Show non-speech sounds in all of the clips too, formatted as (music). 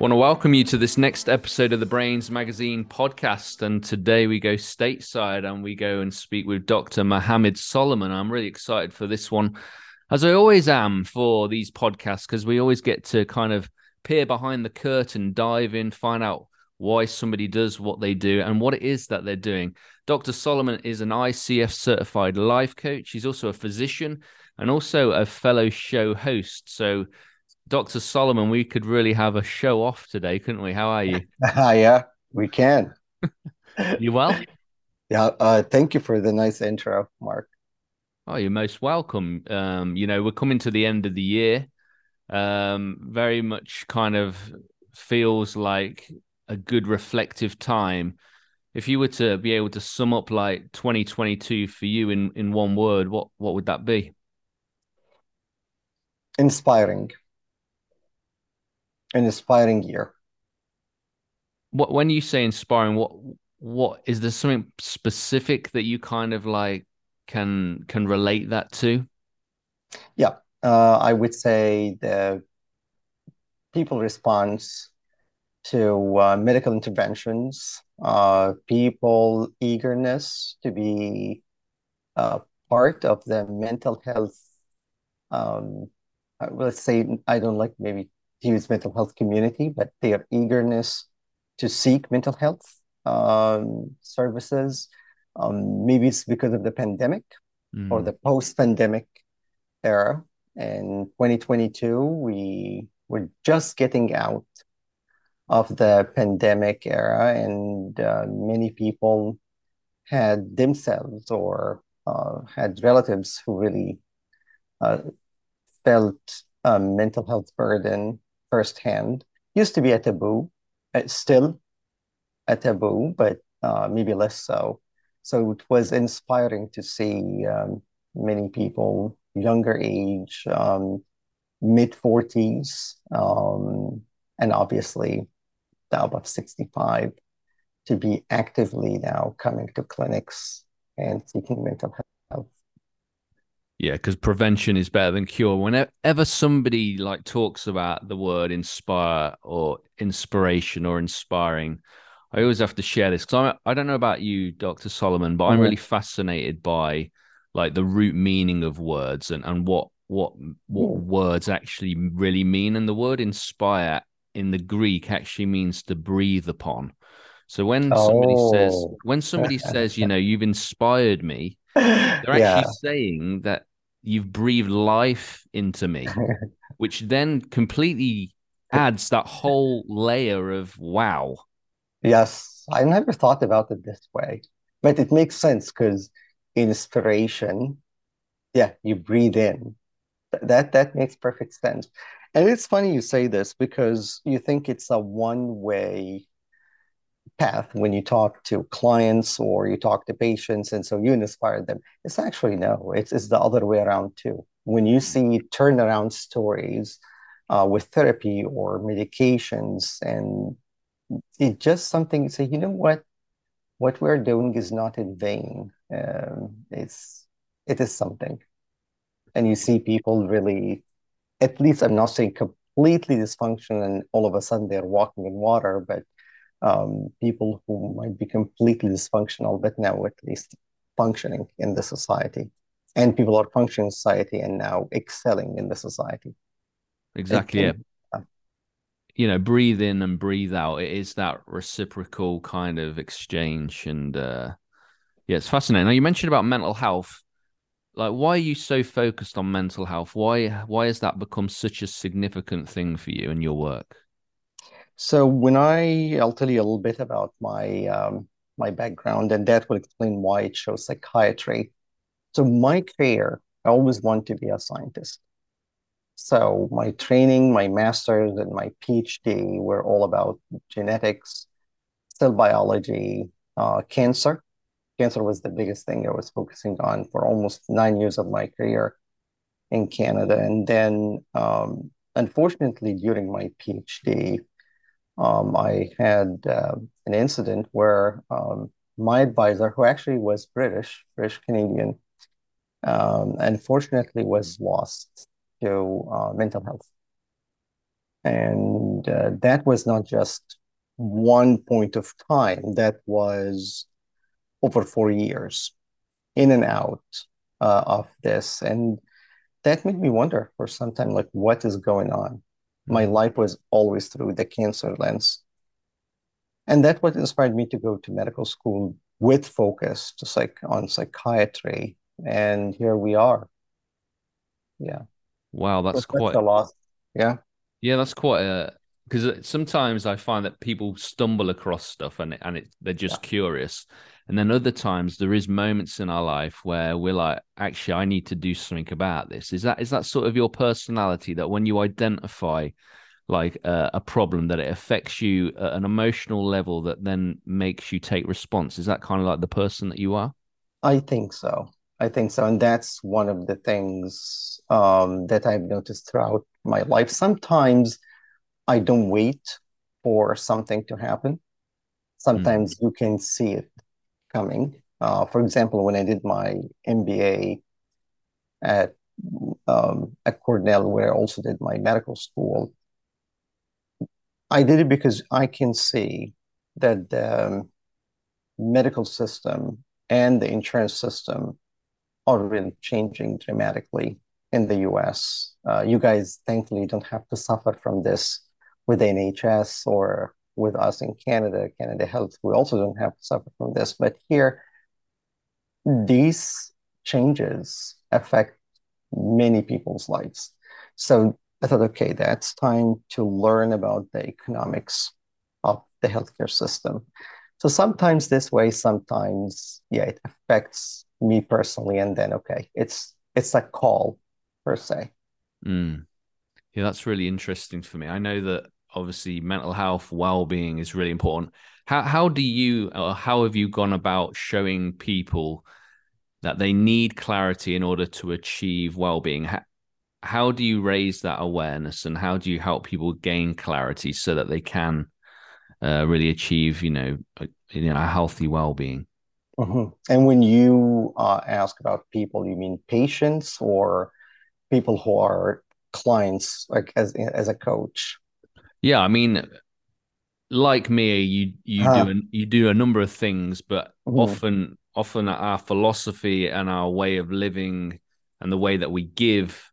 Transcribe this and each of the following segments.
Want to welcome you to this next episode of the Brainz Magazine podcast. And today we go stateside and we go and speak with Dr. Mohammed Solomon. I'm really excited for this one, as I always am for these podcasts, because we always get to kind of peer behind the curtain, dive in, find out why somebody does what they do and what it is that they're doing. Dr. Solomon is an ICF certified life coach. He's also a physician and also a fellow show host. So Dr. Solomon, we could really have a show off today, couldn't we? How are you? (laughs) yeah, we can. you well? (laughs) Yeah. Uh, thank you for the nice intro, Mark. Oh, you're most welcome. Um, you know, we're coming to the end of the year. Um, very much kind of feels like a good reflective time. If you were to be able to sum up like 2022 for you in in one word, what what would that be? Inspiring an inspiring year. What when you say inspiring, what what is there something specific that you kind of like can can relate that to? Yeah, uh, I would say the people response to uh, medical interventions, uh, people eagerness to be uh, part of the mental health. Um, uh, let's say I don't like maybe use mental health community, but their eagerness to seek mental health um, services. Um, maybe it's because of the pandemic mm. or the post-pandemic era. In 2022, we were just getting out of the pandemic era, and uh, many people had themselves or uh, had relatives who really uh, felt a mental health burden firsthand. Used to be a taboo, it's still a taboo, but uh, maybe less so. So it was inspiring to see um, many people, younger age, um, mid 40s, um, and obviously the above 65, to be actively now coming to clinics and seeking mental health yeah, because prevention is better than cure. Whenever somebody like talks about the word inspire or inspiration or inspiring, I always have to share this because I don't know about you, Doctor Solomon, but mm-hmm. I'm really fascinated by like the root meaning of words and and what what what mm. words actually really mean. And the word inspire in the Greek actually means to breathe upon. So when oh. somebody says oh. when somebody says, (laughs) you know, you've inspired me, (laughs) they're actually yeah. saying that you've breathed life into me, (laughs) which then completely adds that whole layer of wow. Yes, I never thought about it this way, but it makes sense because inspiration, yeah, you breathe in. That that makes perfect sense. And it's funny you say this because you think it's a one way path when you talk to clients or you talk to patients and so you inspire them. It's actually no it's, it's the other way around too. When you see turnaround stories uh, with therapy or medications and it's just something you say you know what? What we're doing is not in vain. Um, it's it is something. And you see people really at least i'm not saying completely dysfunction and all of a sudden they're walking in water but um, people who might be completely dysfunctional, but now at least functioning in the society. And people are functioning in society and now excelling in the society. Exactly. yeah. You know, breathe in and breathe out. It is that reciprocal kind of exchange. And uh, yeah, it's fascinating. Now, you mentioned about mental health. Like, why are you so focused on mental health? Why why has that become such a significant thing for you in your work? So when I, I'll tell you a little bit about my um, my background, and that will explain why I chose psychiatry. So my career, I always wanted to be a scientist. So my training, my master's, and my PhD were all about genetics, cell biology, uh, cancer. Cancer was the biggest thing I was focusing on for almost nine years of my career in Canada. And then, um, unfortunately, during my PhD, um, I had uh, an incident where um, my advisor, who actually was British, British Canadian, um, unfortunately was lost to uh, mental health. And uh, that was not just one point of time, that was over four years in and out uh, of this. And that made me wonder for some time, like, what is going on? My mm-hmm. life was always through the cancer lens. And that's what inspired me to go to medical school with focus to psych on psychiatry. And here we are. Yeah. Wow, that's quite a lot. Yeah. Yeah, that's quite a because sometimes I find that people stumble across stuff and and it, they're just yeah. curious, and then other times there is moments in our life where we're like, actually, I need to do something about this. Is that is that sort of your personality that when you identify like uh, a problem that it affects you at an emotional level that then makes you take response? Is that kind of like the person that you are? I think so. I think so, and that's one of the things um, that I've noticed throughout my life. Sometimes I don't wait for something to happen. Sometimes mm. you can see it coming. Uh, for example, when I did my MBA at um, at Cornell, where I also did my medical school, I did it because I can see that the medical system and the insurance system are really changing dramatically in the US. Uh, you guys, thankfully, don't have to suffer from this with NHS or with us in Canada, Canada Health. We also don't have to suffer from this. But here, these changes affect many people's lives. So I thought, okay, that's time to learn about the economics of the healthcare system. So sometimes this way, sometimes, yeah, it affects me personally. And then, okay, it's it's a call per se. Mm. Yeah, that's really interesting for me. I know that obviously mental health, well-being is really important. How how do you or how have you gone about showing people that they need clarity in order to achieve well-being? How, how do you raise that awareness and how do you help people gain clarity so that they can uh, really achieve, you know, a, you know, a healthy well-being? Mm-hmm. And when you uh, ask about people, you mean patients or people who are clients, like as as a coach? Yeah, I mean, like me, you you uh, do you do a number of things, but mm-hmm. often often our philosophy and our way of living and the way that we give,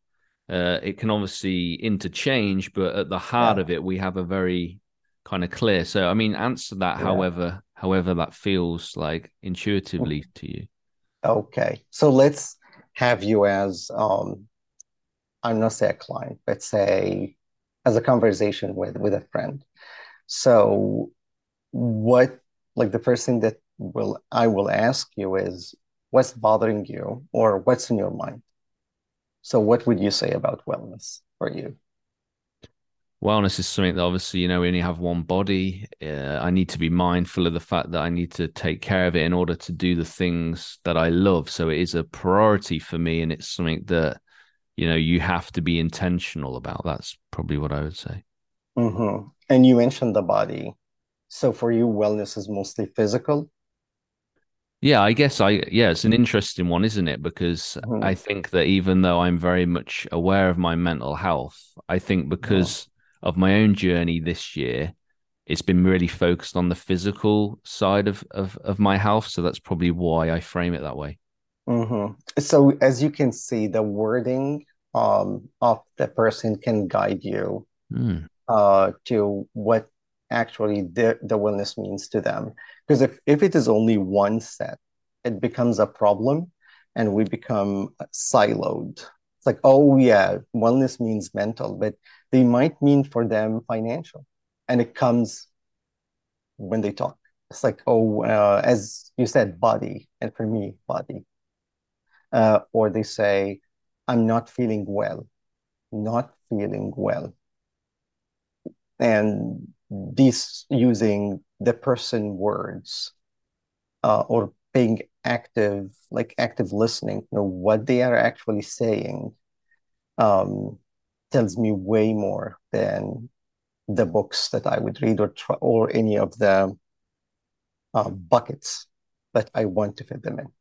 uh, it can obviously interchange, but at the heart yeah. of it, we have a very kind of clear. So, I mean, answer that, yeah. however, however that feels like intuitively mm-hmm. to you. Okay, so let's have you as um, I'm not say a client, but say as a conversation with with a friend. So what like the first thing that will I will ask you is what's bothering you or what's in your mind? So what would you say about wellness for you? Wellness is something that obviously, you know, we only have one body. Uh, I need to be mindful of the fact that I need to take care of it in order to do the things that I love. So it is a priority for me, and it's something that you know you have to be intentional about that's probably what i would say mm-hmm. and you mentioned the body so for you wellness is mostly physical yeah i guess i yeah it's an interesting one isn't it because mm-hmm. i think that even though i'm very much aware of my mental health i think because yeah. of my own journey this year it's been really focused on the physical side of, of of my health so that's probably why i frame it that way Mm-hmm. So as you can see, the wording um, of the person can guide you mm. uh, to what actually the, the wellness means to them. Because if, if it is only one set, it becomes a problem and we become siloed. It's like, oh yeah, wellness means mental, but they might mean for them financial. And it comes when they talk. It's like, oh, uh, as you said, body. And for me, body uh, or they say, I'm not feeling well. Not feeling well. And this using the person words uh, or being active, like active listening, you know, what they are actually saying um, tells me way more than the books that I would read or or any of the uh, buckets that I want to fit them in.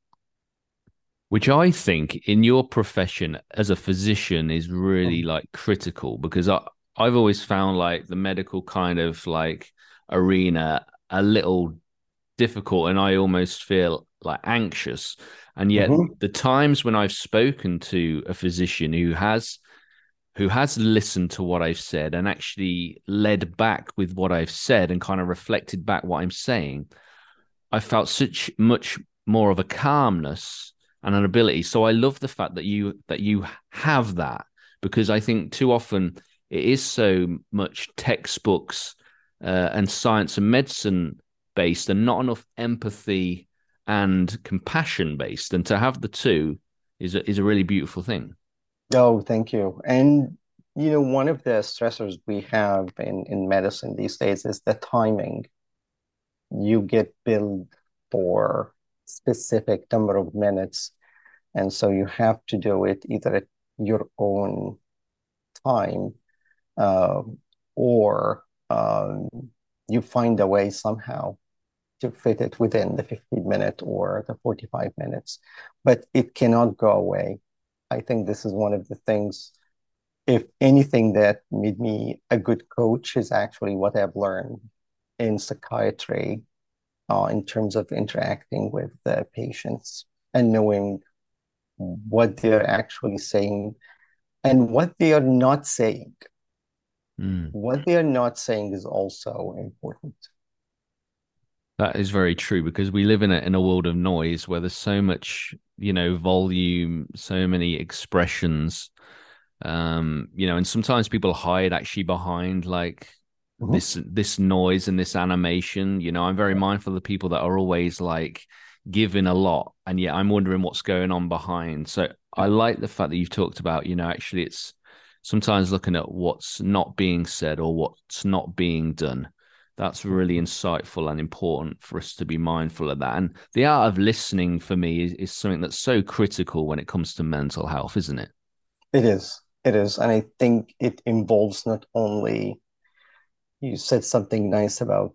Which I think in your profession as a physician is really mm. like critical because I, I've always found like the medical kind of like arena a little difficult and I almost feel like anxious. And yet mm-hmm. the times when I've spoken to a physician who has who has listened to what I've said and actually led back with what I've said and kind of reflected back what I'm saying, I felt such much more of a calmness and an ability. So I love the fact that you that you have that because I think too often it is so much textbooks uh, and science and medicine based and not enough empathy and compassion based. And to have the two is a, is a really beautiful thing. Oh thank you. And you know one of the stressors we have in in medicine these days is the timing. You get billed for specific number of minutes and so you have to do it either at your own time uh, or um, you find a way somehow to fit it within the 15 minute or the 45 minutes, but it cannot go away. I think this is one of the things, if anything, that made me a good coach is actually what I've learned in psychiatry uh, in terms of interacting with the patients and knowing what they're actually saying and what they are not saying. Mm. What they are not saying is also important. That is very true because we live in a in a world of noise where there's so much, you know, volume, so many expressions. Um, you know, and sometimes people hide actually behind like mm-hmm. this this noise and this animation. You know, I'm very mindful of the people that are always like giving a lot, and yet I'm wondering what's going on behind. So I like the fact that you've talked about, you know, actually it's sometimes looking at what's not being said or what's not being done that's really insightful and important for us to be mindful of that. And the art of listening for me is, is something that's so critical when it comes to mental health, isn't it? It is. It is. And I think it involves not only, you said something nice about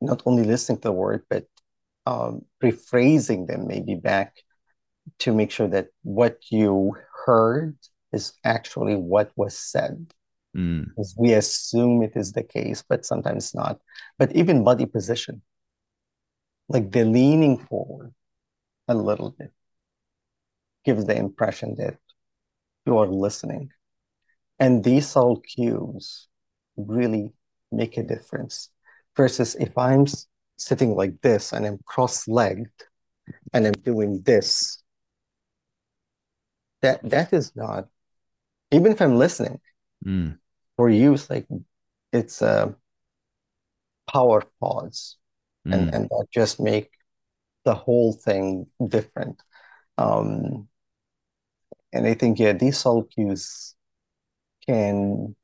not only listening to the word, but um, rephrasing them maybe back to make sure that what you heard is actually what was said mm. because we assume it is the case, but sometimes not. But even body position, like the leaning forward a little bit, gives the impression that you are listening. And these subtle cues really make a difference. Versus if I'm sitting like this and I'm cross-legged and I'm doing this, that that is not even if I'm listening, mm. for use like it's a power pause mm. and and that just make the whole thing different. Um and i think yeah these soul cues can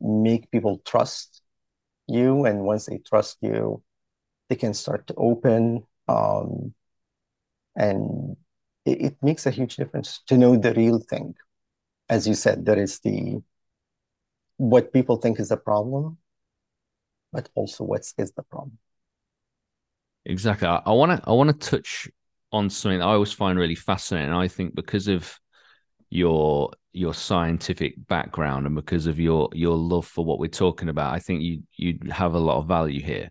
make people trust you. And once they trust you they can start to open um and it, it makes a huge difference to know the real thing as you said there is the what people think is the problem, but also what is the problem. Exactly. I want to I want to touch on something that I always find really fascinating. I think because of your your scientific background and because of your your love for what we're talking about, I think you you have a lot of value here.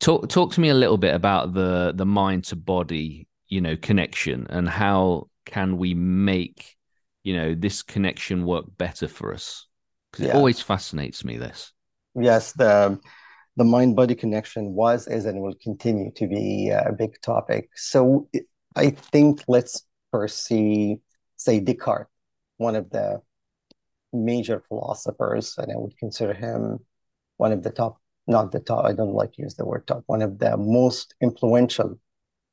Talk talk to me a little bit about the the mind to body, you know, connection and how can we make you know this connection work better for us yeah. it always fascinates me. This. Yes, the the mind body connection was, is, and will continue to be uh, a big topic. So I think let's first see, say, Descartes, one of the major philosophers, and I would consider him one of the top, not the top, I don't like to use the word top, one of the most influential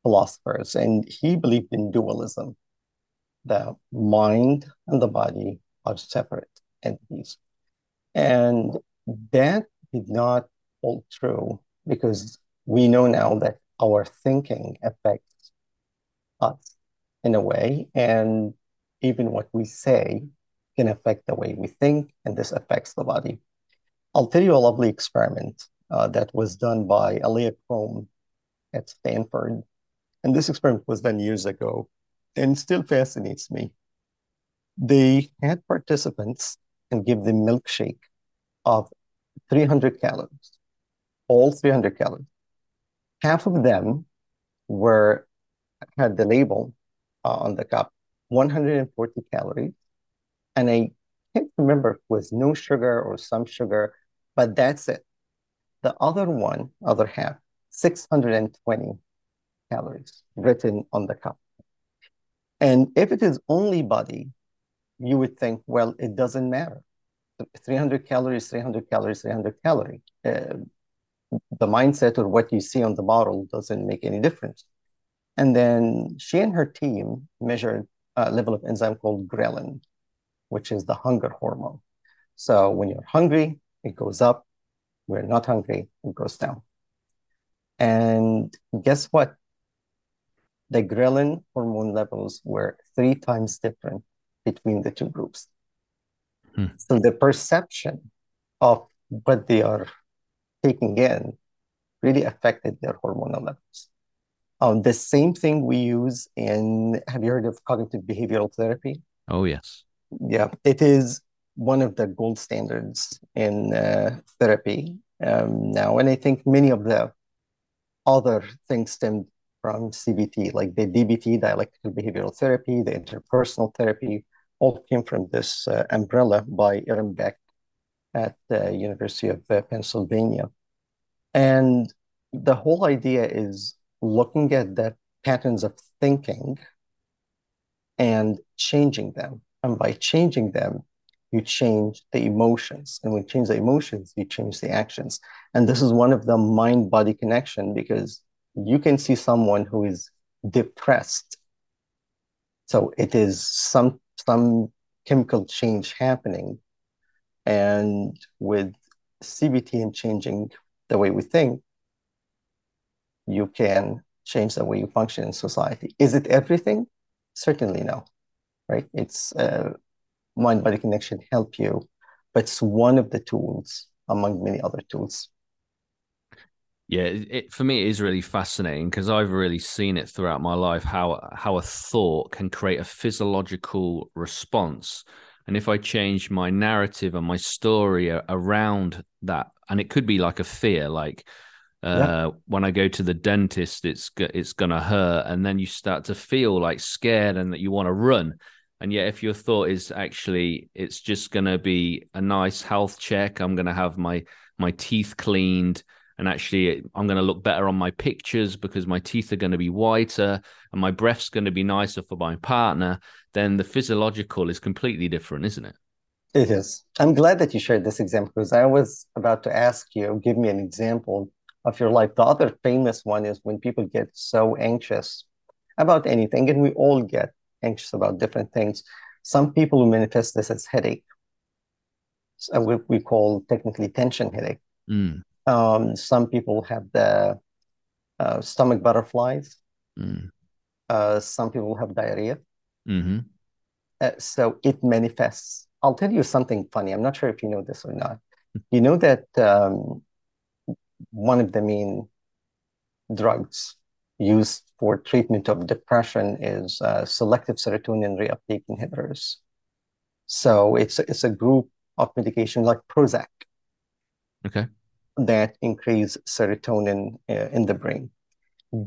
philosophers. And he believed in dualism, the mind and the body are separate entities. And that did not hold true because we know now that our thinking affects us in a way, and even what we say can affect the way we think, and this affects the body. I'll tell you a lovely experiment uh, that was done by Alia Crum at Stanford. And this experiment was done years ago and still fascinates me. They had participants and give them milkshake of 300 calories, all 300 calories. Half of them were had the label uh, on the cup 140 calories, and I can't remember if it was no sugar or some sugar, but that's it. The other one, other half, 620 calories written on the cup. And if it is only body, you would think, well, it doesn't matter. 300 calories, 300 calories, 300 calories. Uh, the mindset or what you see on the bottle doesn't make any difference. And then she and her team measured a level of enzyme called ghrelin, which is the hunger hormone. So when you're hungry, it goes up. You're not hungry, it goes down. And guess what? The ghrelin hormone levels were three times different between the two groups. Hmm. So the perception of what they are taking in really affected their hormonal levels. Um, the same thing we use in, have you heard of cognitive behavioral therapy? Oh, yes. Yeah, it is one of the gold standards in uh, therapy um, now. And I think many of the other things stemmed from CBT, like the DBT, dialectical behavioral therapy, the interpersonal therapy, all came from this uh, umbrella by Aaron Beck at the University of uh, Pennsylvania. And the whole idea is looking at the patterns of thinking and changing them. And by changing them, you change the emotions. And when you change the emotions, you change the actions. And this is one of the mind body connection because you can see someone who is depressed. So it is some some chemical change happening. And with CBT and changing the way we think, you can change the way you function in society. Is it everything? Certainly no, right? It's uh, mind body connection help you, but it's one of the tools among many other tools. Yeah, it, for me, it is really fascinating because I've really seen it throughout my life how how a thought can create a physiological response, and if I change my narrative and my story around that, and it could be like a fear, like uh, yeah. when I go to the dentist, it's it's gonna hurt, and then you start to feel like scared and that you want to run. And yet, if your thought is actually it's just gonna be a nice health check, I'm gonna have my my teeth cleaned, and actually I'm gonna look better on my pictures because my teeth are gonna be whiter and my breath's gonna be nicer for my partner. Then the physiological is completely different, isn't it? It is. I'm glad that you shared this example because I was about to ask you, give me an example of your life. The other famous one is when people get so anxious about anything, and we all get anxious about different things. Some people manifest this as headache. So we, we call technically tension headache. Mm. Um, some people have the uh, stomach butterflies. Mm. Uh, some people have diarrhea. Mm-hmm. Uh, so it manifests. I'll tell you something funny. I'm not sure if you know this or not. You know that um, one of the main drugs used for treatment of depression is uh, selective serotonin reuptake inhibitors. So it's it's a group of medication like Prozac. Okay. That increase serotonin uh, in the brain.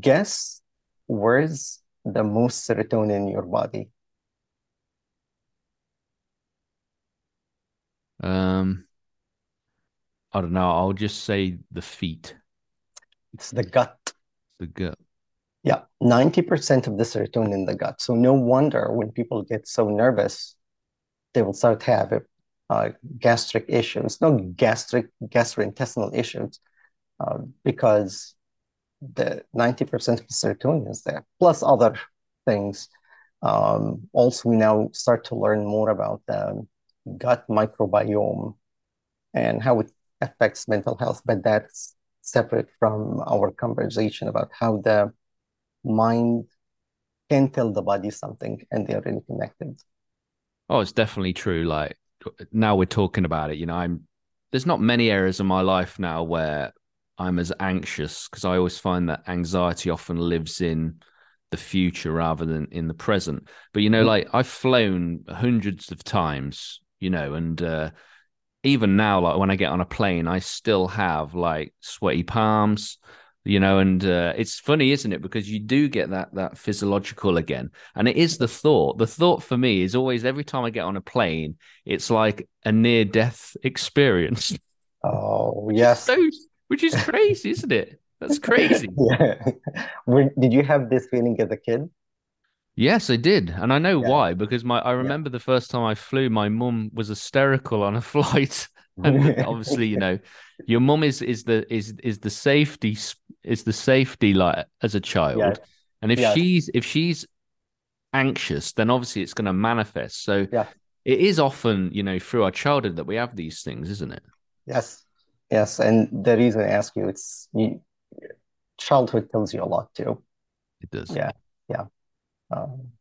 Guess where's the most serotonin in your body? Um, I don't know. I'll just say the feet. It's the gut. The gut. Yeah, 90% of the serotonin in the gut. So no wonder when people get so nervous, they will start to have uh, gastric issues, no gastric, gastrointestinal issues, uh, because the 90% of the serotonin is there, plus other things. Um, also, we now start to learn more about the gut microbiome and how it affects mental health, but that's separate from our conversation about how the mind can tell the body something and they're really connected. Oh, it's definitely true. Like now we're talking about it, you know, I'm there's not many areas of my life now where I'm as anxious because I always find that anxiety often lives in the future rather than in the present. But you know, mm. like I've flown hundreds of times, you know, and uh, even now, like when I get on a plane, I still have like sweaty palms, you know, and uh, it's funny, isn't it? Because you do get that that physiological again, and it is the thought. The thought for me is always every time I get on a plane, it's like a near death experience. (laughs) Oh yes, so, which is crazy, isn't it? That's crazy. (laughs) yeah. did you have this feeling as a kid? Yes, I did, and I know yeah. why because my I remember yeah. the first time I flew, my mum was hysterical on a (laughs) flight, (laughs) obviously, you know, your mom is is the is is the safety is the safety light as a child, and if she's if she's anxious, then obviously it's going to manifest. So yeah. it is often, you know, through our childhood that we have these things, isn't it? Yes, yes, and the reason I ask you, it's you, childhood tells you a lot too. It does. Yeah, yeah. Um,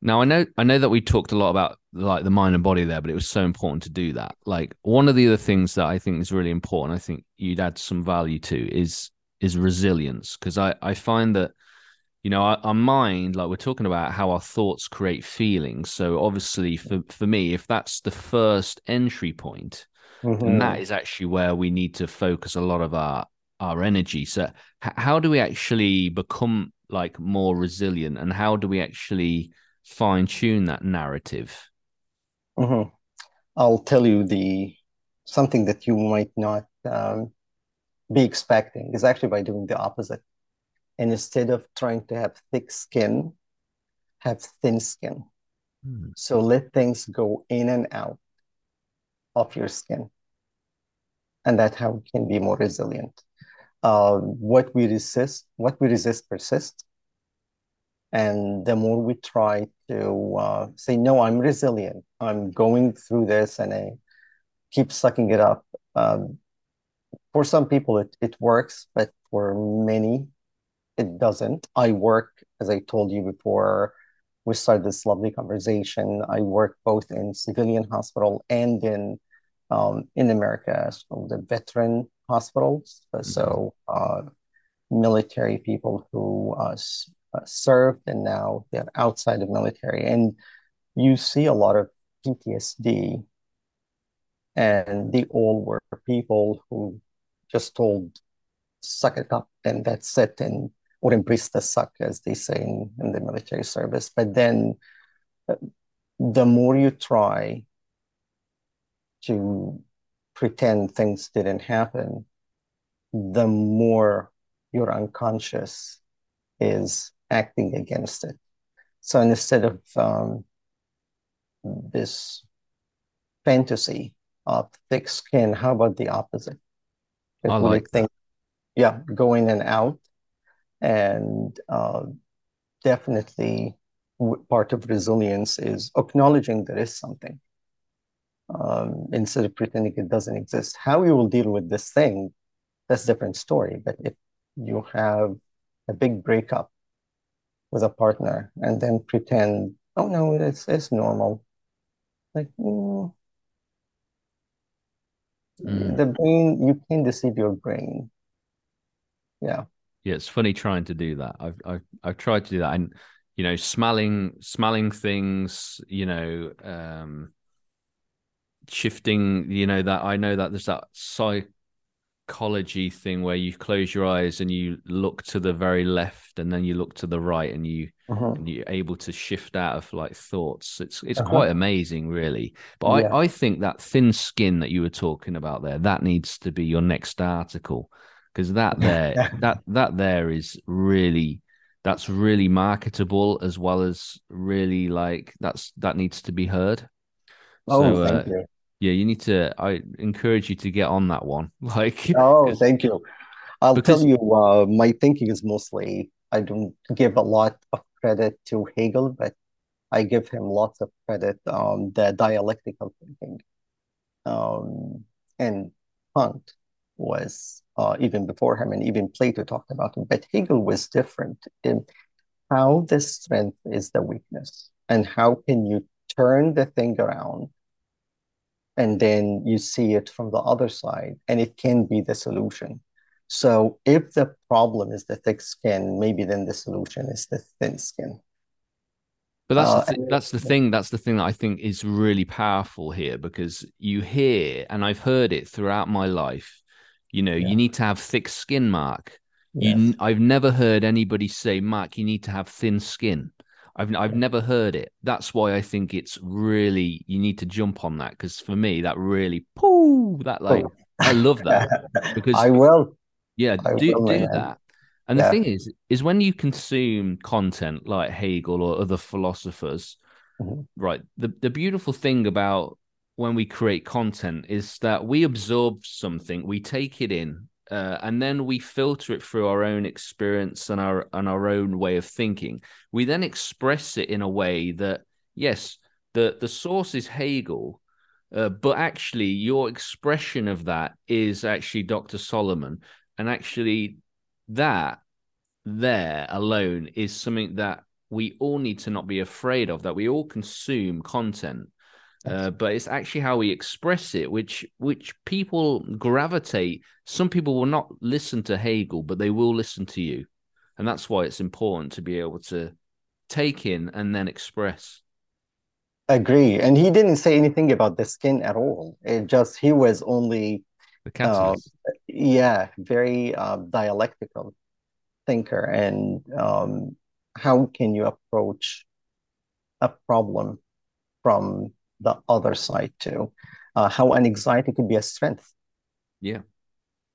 now I know I know that we talked a lot about like the mind and body there, but it was so important to do that. Like one of the other things that I think is really important, I think you'd add some value to is is resilience because I I find that you know our, our, mind like we're talking about how our thoughts create feelings. So obviously for for me, if that's the first entry point, mm-hmm. then that is actually where we need to focus a lot of our our energy. So h- how do we actually become like more resilient and how do we actually fine tune that narrative mm-hmm. i'll tell you the something that you might not um, be expecting is actually by doing the opposite and instead of trying to have thick skin have thin skin hmm. so let things go in and out of your skin and that's how we can be more resilient uh, what we resist, what we resist persists. And the more we try to uh, say, no, I'm resilient, I'm going through this and I keep sucking it up. Um, for some people, it, it works, but for many, it doesn't. I work, as I told you before, we started this lovely conversation. I work both in civilian hospital and in um, in America, so the veteran hospitals. Mm-hmm. So uh, military people who uh, uh, served and now they're outside the military. And you see a lot of PTSD. And they all were people who just told, suck it up, and that's it, and or embrace the suck, as they say in, in the military service. But then uh, the more you try to pretend things didn't happen, the more your unconscious is acting against it. So instead of um, this fantasy of thick skin, how about the opposite? I like think, yeah, go in and out, and uh, definitely part of resilience is acknowledging there is something um, instead of pretending it doesn't exist. How you will deal with this thing, that's a different story. But if you have a big breakup with a partner and then pretend, oh no, it's it's normal, like mm, mm. the brain, you can deceive your brain. Yeah. Yeah, it's funny trying to do that. I've I've I've tried to do that, and you know, smelling smelling things, you know, um shifting you know that i know that there's that psychology thing where you close your eyes and you look to the very left and then you look to the right and you uh-huh. and you're able to shift out of like thoughts it's it's uh-huh. quite amazing really but yeah. i i think that thin skin that you were talking about there that needs to be your next article because that (laughs) there that that there is really that's really marketable as well as really like that's that needs to be heard oh so, thank uh, you yeah, you need to. I encourage you to get on that one. (laughs) Like, oh, thank you. I'll because... tell you, uh, my thinking is mostly I don't give a lot of credit to Hegel, but I give him lots of credit on the dialectical thinking. Um, and Kant was uh, even before him, and even Plato talked about him. But Hegel was different in how the strength is the weakness, and how can you turn the thing around, and then you see it from the other side, and it can be the solution. So if the problem is the thick skin, maybe then the solution is the thin skin. But that's uh, the th- that's the thing. That's the thing that I think is really powerful here because you hear, and I've heard it throughout my life. You know, yeah. you need to have thick skin, Mark. Yes. You, I've never heard anybody say, Mark, you need to have thin skin. I've I've never heard it. That's why I think it's really you need to jump on that because for me that really poo that like oh. I love that (laughs) because I will. Yeah, I do will, do man. that. And yeah. the thing is, is when you consume content like Hegel or other philosophers, mm-hmm. right? The the beautiful thing about when we create content is that we absorb something, we take it in, uh, and then we filter it through our own experience and our and our own way of thinking. We then express it in a way that yes, the the source is Hegel, uh, but actually your expression of that is actually Dr. Solomon, and actually that there alone is something that we all need to not be afraid of that we all consume content uh, but it's actually how we express it which which people gravitate. Some people will not listen to hegel but they will listen to you. And that's why it's important to be able to take in and then express. Agree. And he didn't say anything about the skin at all. It just he was only the uh, yeah very uh, dialectical thinker. And um, how can you approach a problem from the other side too. Uh, how an anxiety could be a strength. Yeah.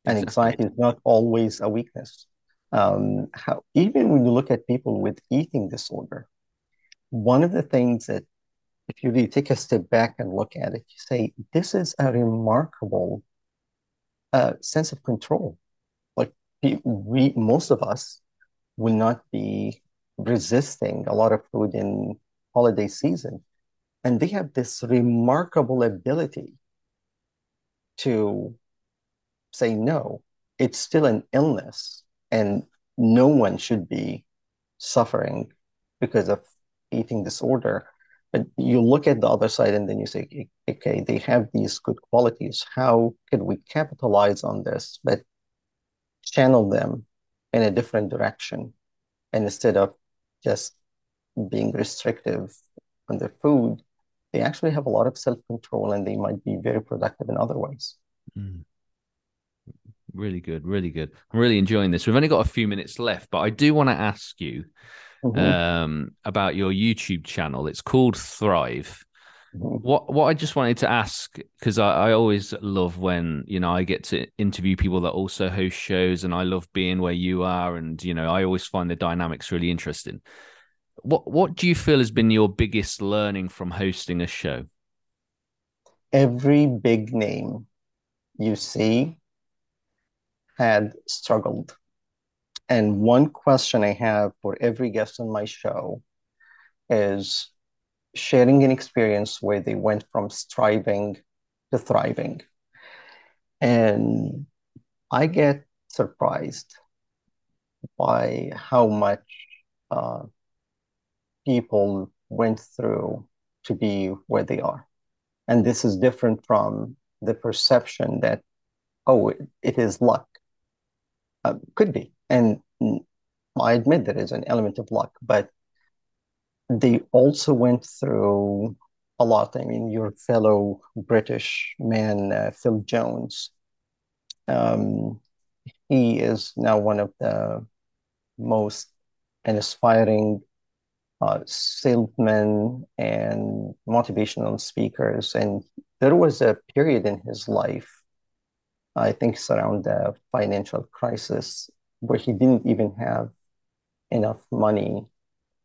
And anxiety is not always a weakness. Um, how even when you look at people with eating disorder one of the things that if you really take a step back and look at it you say this is a remarkable uh, sense of control. Like we most of us will not be resisting a lot of food in holiday season and they have this remarkable ability to say no. It's still an illness and no one should be suffering because of eating disorder. But you look at the other side and then you say okay they have these good qualities. How can we capitalize on this? But channel them in a different direction. And instead of just being restrictive on the food, they actually have a lot of self control and they might be very productive in other ways. Mm. Really good, really good. I'm really enjoying this. We've only got a few minutes left, but I do want to ask you mm-hmm. um, about your YouTube channel. It's called Thrive. What what I just wanted to ask because I, I always love when you know I get to interview people that also host shows and I love being where you are and you know I always find the dynamics really interesting. What what do you feel has been your biggest learning from hosting a show? Every big name you see had struggled. And one question I have for every guest on my show is sharing an experience where they went from striving to thriving. And I get surprised by how much uh, people went through to be where they are. And this is different from the perception that, oh, it, it is luck. Uh, could be. And I admit there is an element of luck, but they also went through a lot. I mean, your fellow British man, uh, Phil Jones, um, he is now one of the most inspiring uh, salesmen and motivational speakers. And there was a period in his life, I think it's around the financial crisis, where he didn't even have enough money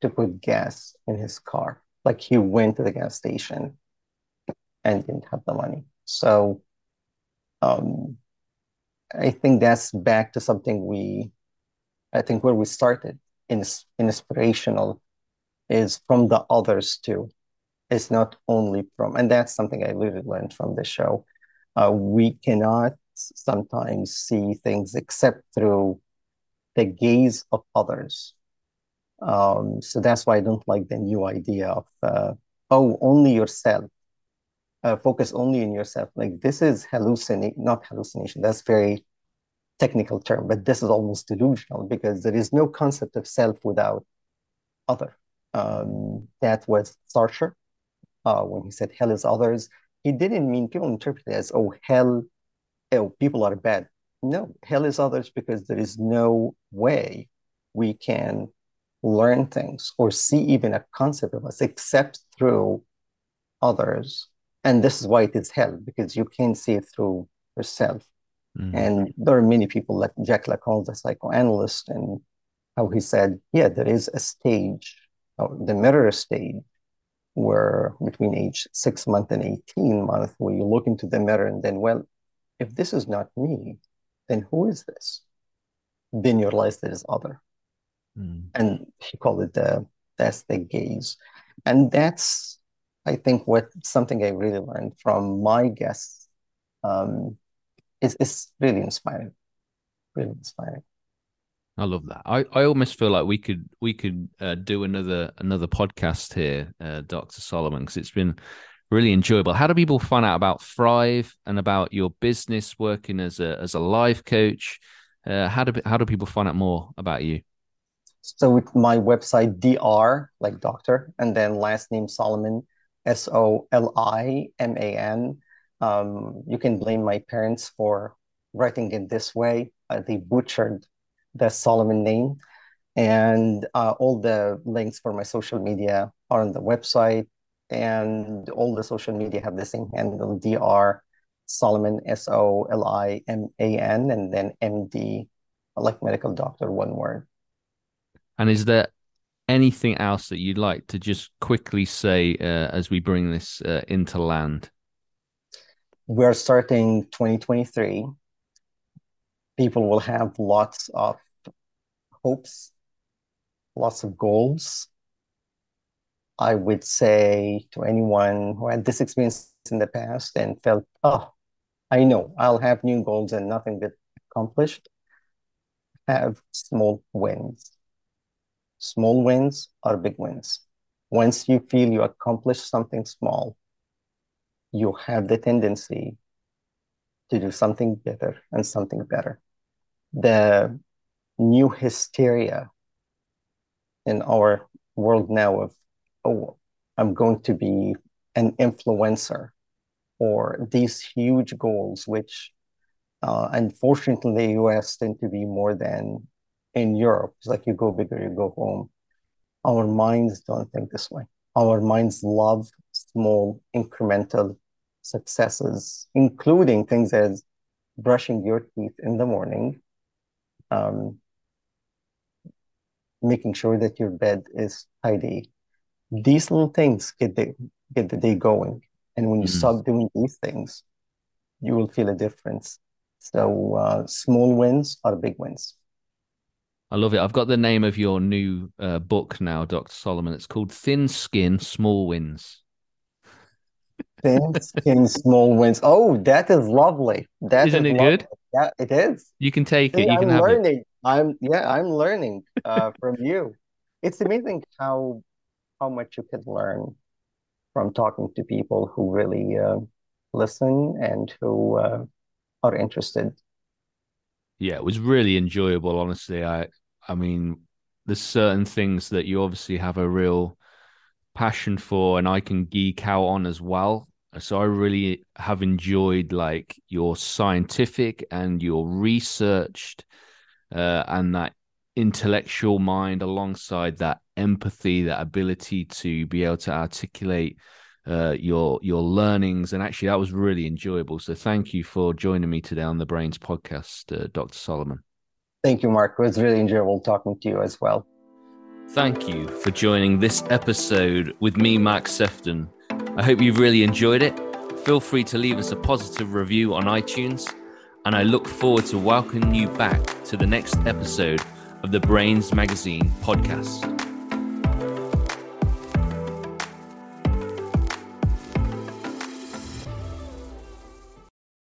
to put gas in his car. Like he went to the gas station and didn't have the money. So um, I think that's back to something we, I think where we started in, in inspirational is from the others too. It's not only from, and that's something I really learned from the show. Uh, we cannot sometimes see things except through the gaze of others. Um, so that's why I don't like the new idea of, uh, oh, only yourself. Uh, focus only in yourself. Like this is hallucinate, not hallucination. That's very technical term, but this is almost delusional because there is no concept of self without other. Um, that was Sartre uh, when he said hell is others. He didn't mean people interpret it as oh hell, oh people are bad. No, hell is others because there is no way we can learn things or see even a concept of us except through others. And this is why it is hell because you can't see it through yourself. Mm-hmm. And there are many people like Jacques Lacan, the psychoanalyst, and how he said, yeah, there is a stage, the mirror stage, where between age six month and 18 month, where you look into the mirror and then, well, if this is not me, then who is this? Then you realize there is other. Mm. And he called it the that's the gaze. And that's I think what something I really learned from my guests um, is is really inspiring. Really inspiring. I love that. I, I almost feel like we could we could uh, do another another podcast here, uh, Doctor Soliman, because it's been really enjoyable. How do people find out about Thrive and about your business working as a as a life coach? Uh, how do how do people find out more about you? So with my website, Dr. like doctor, and then last name Soliman S O L I M A N. Um, you can blame my parents for writing it this way. Uh, they butchered the Solomon name. And uh, all the links for my social media are on the website. And all the social media have the same handle, DR Soliman, S O L I M A N, and then MD, like medical doctor, one word. And is there anything else that you'd like to just quickly say uh, as we bring this uh, into land? We're starting 2023. People will have lots of hopes, lots of goals. I would say to anyone who had this experience in the past and felt, oh, I know I'll have new goals and nothing get accomplished, have small wins. Small wins are big wins. Once you feel you accomplish something small, you have the tendency to do something better and something better. The new hysteria in our world now of, oh, I'm going to be an influencer or these huge goals, which uh, unfortunately the US tend to be more than in Europe. It's like you go bigger, you go home. Our minds don't think this way. Our minds love small incremental successes, including things as brushing your teeth in the morning, um, making sure that your bed is tidy. These little things get the get the day going, and when you mm-hmm. start doing these things, you will feel a difference. So uh, small wins are big wins. I love it. I've got the name of your new uh, book now, Dr. Soliman. It's called Thin Skin, Small Wins. Thin Small Wins. Oh, that is lovely. That Isn't is it lovely. good? Yeah, it is. You can take See, it. You I'm can have learning. it. I'm yeah, I'm learning uh, from you. It's amazing how how much you can learn from talking to people who really uh, listen and who uh, are interested. Yeah, it was really enjoyable. Honestly, I I mean, there's certain things that you obviously have a real passion for, and I can geek out on as well. So I really have enjoyed like your scientific and your researched uh, and that intellectual mind alongside that empathy, that ability to be able to articulate uh, your your learnings. And actually, that was really enjoyable. So thank you for joining me today on the Brainz podcast, uh, Dr. Soliman. Thank you, Mark. It was really enjoyable talking to you as well. Thank you for joining this episode with me, Mark Sephton. I hope you've really enjoyed it. Feel free to leave us a positive review on iTunes and I look forward to welcoming you back to the next episode of the Brainz Magazine podcast.